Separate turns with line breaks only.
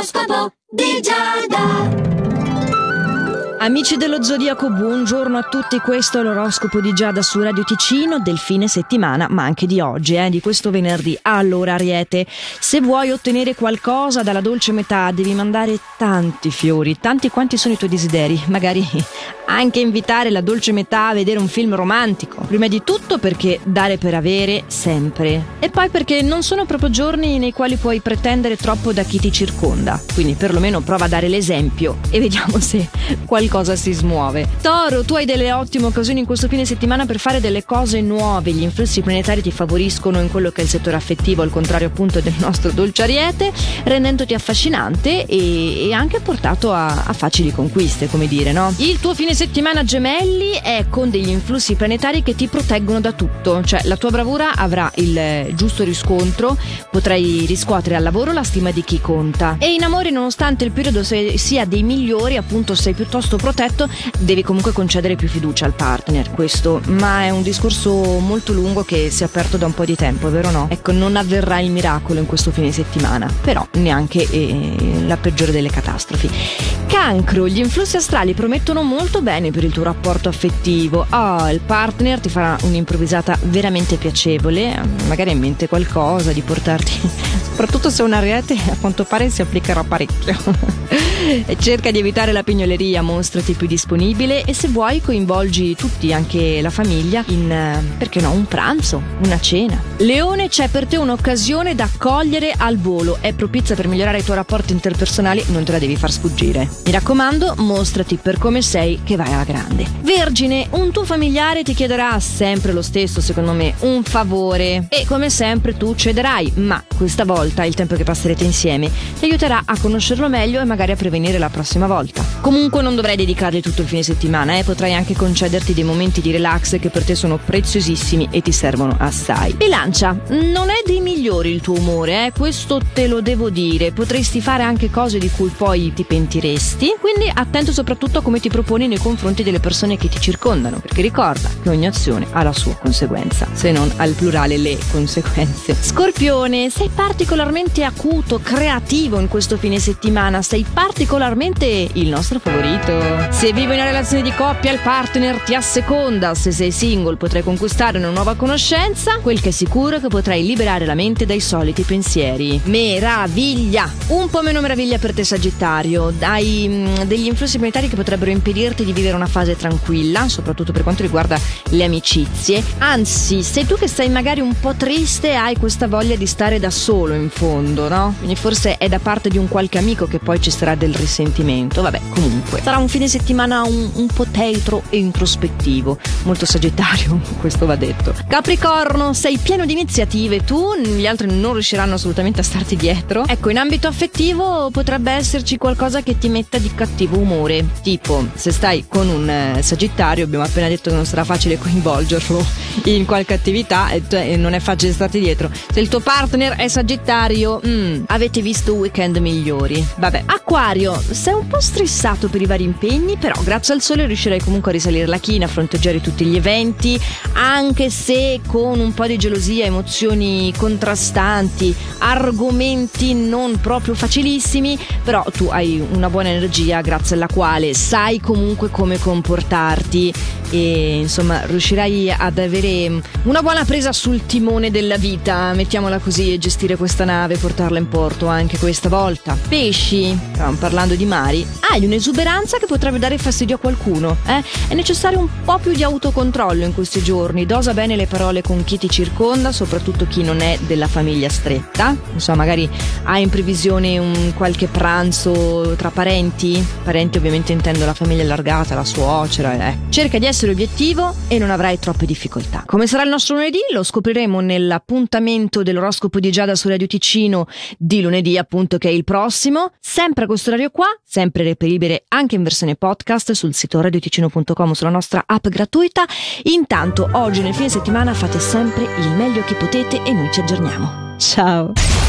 L'oroscopo di Giada.
Amici dello Zodiaco, buongiorno a tutti. Questo è l'oroscopo di Giada su Radio Ticino del fine settimana, ma anche di oggi, eh, di questo venerdì. Allora, Ariete, se vuoi ottenere qualcosa dalla dolce metà, devi mandare tanti fiori, tanti quanti sono i tuoi desideri. Magari anche invitare la dolce metà a vedere un film romantico. Prima di tutto perché dare per avere sempre. E poi perché non sono proprio giorni nei quali puoi pretendere troppo da chi ti circonda. Quindi perlomeno prova a dare l'esempio e vediamo se qualcosa qualcosa si smuove. Toro, tu hai delle ottime occasioni in questo fine settimana per fare delle cose nuove. Gli influssi planetari ti favoriscono in quello che è il settore affettivo, al contrario appunto del nostro dolce ariete, rendendoti affascinante e, e anche portato a, a, facili conquiste, come dire, no? Il tuo fine settimana gemelli è con degli influssi planetari che ti proteggono da tutto, cioè la tua bravura avrà il giusto riscontro, potrai riscuotere al lavoro la stima di chi conta. E in amore, nonostante il periodo sia dei migliori, appunto sei piuttosto protetto, devi comunque concedere più fiducia al partner, questo, ma è un discorso molto lungo che si è aperto da un po' di tempo, è vero no? Ecco, non avverrà il miracolo in questo fine settimana, però neanche eh, la peggiore delle catastrofi. Cancro, gli influssi astrali promettono molto bene per il tuo rapporto affettivo. Oh, il partner ti farà un'improvvisata veramente piacevole, magari in mente qualcosa di portarti, soprattutto se un ariete a quanto pare si applicherà parecchio. Cerca di evitare la pignoleria, mostrati più disponibile e se vuoi coinvolgi tutti, anche la famiglia, in, eh, perché no, un pranzo, una cena. Leone, c'è per te un'occasione da cogliere al volo, è propizia per migliorare i tuoi rapporti interpersonali, non te la devi far sfuggire. Mi raccomando, mostrati per come sei che vai alla grande. Vergine, un tuo familiare ti chiederà sempre lo stesso, secondo me, un favore e come sempre tu cederai, ma questa volta il tempo che passerete insieme ti aiuterà a conoscerlo meglio e magari a prevenire la prossima volta. Comunque non dovrai dedicargli tutto il fine settimana, eh? potrai anche concederti dei momenti di relax che per te sono preziosissimi e ti servono assai. Bilancia, non è dei migliori il tuo umore, eh? questo te lo devo dire. Potresti fare anche cose di cui poi ti pentiresti, quindi attento soprattutto a come ti proponi nei confronti delle persone che ti circondano, perché ricorda che ogni azione ha la sua conseguenza, se non al plurale le conseguenze. Scorpione, sei particolarmente acuto, creativo in questo fine settimana, sei particolarmente il nostro favorito. Se vivi una relazione di coppia, il partner ti asseconda. Se sei single, potrai conquistare una nuova conoscenza. Quel che è sicuro è che potrai liberare la mente dai soliti pensieri. Meraviglia! Un po' meno meraviglia per te, Sagittario. Hai mm, degli influssi planetari che potrebbero impedirti di vivere una fase tranquilla, soprattutto per quanto riguarda le amicizie. Anzi, sei tu che sei magari un po' triste e hai questa voglia di stare da solo in fondo, no? Quindi forse è da parte di un qualche amico che poi ci sarà del risentimento. Vabbè, comunque. Sarà un fine settimana un, un po' tetro e introspettivo. Molto sagittario, questo va detto. Capricorno, sei pieno di iniziative, tu, gli altri non riusciranno assolutamente a starti dietro. Ecco, in ambito affettivo potrebbe esserci qualcosa che ti metta di cattivo umore. Tipo, se stai con un eh, sagittario, abbiamo appena detto che non sarà facile coinvolgerlo in qualche attività e cioè, non è facile starti dietro. Se il tuo partner è sagittario, mm, avete visto weekend migliori. Vabbè, Acquario, sei un po' stressato per i vari impegni, però grazie al sole riuscirai comunque a risalire la china, a fronteggiare tutti gli eventi, anche se con un po' di gelosia, emozioni contrastanti, argomenti non proprio facilissimi, però tu hai una buona energia grazie alla quale sai comunque come comportarti e insomma riuscirai ad avere una buona presa sul timone della vita, mettiamola così, e gestire questa nave, portarla in porto anche questa volta. Pesci, parlando di mari, hai un'esuberanza che potrebbe dare fastidio a qualcuno. Eh? È necessario un po' più di autocontrollo in questi giorni, dosa bene le parole con chi ti circonda, soprattutto chi non è della famiglia stretta. Insomma, magari hai in previsione un qualche pranzo tra parenti, parenti ovviamente intendo la famiglia allargata, la suocera, eh. Cerca di essere essere obiettivo e non avrai troppe difficoltà. Come sarà il nostro lunedì lo scopriremo nell'appuntamento dell'oroscopo di Giada su Radio Ticino di lunedì appunto che è il prossimo, sempre a questo orario qua, sempre reperibile anche in versione podcast sul sito radioticino.com sulla nostra app gratuita. Intanto oggi nel fine settimana fate sempre il meglio che potete e noi ci aggiorniamo. Ciao!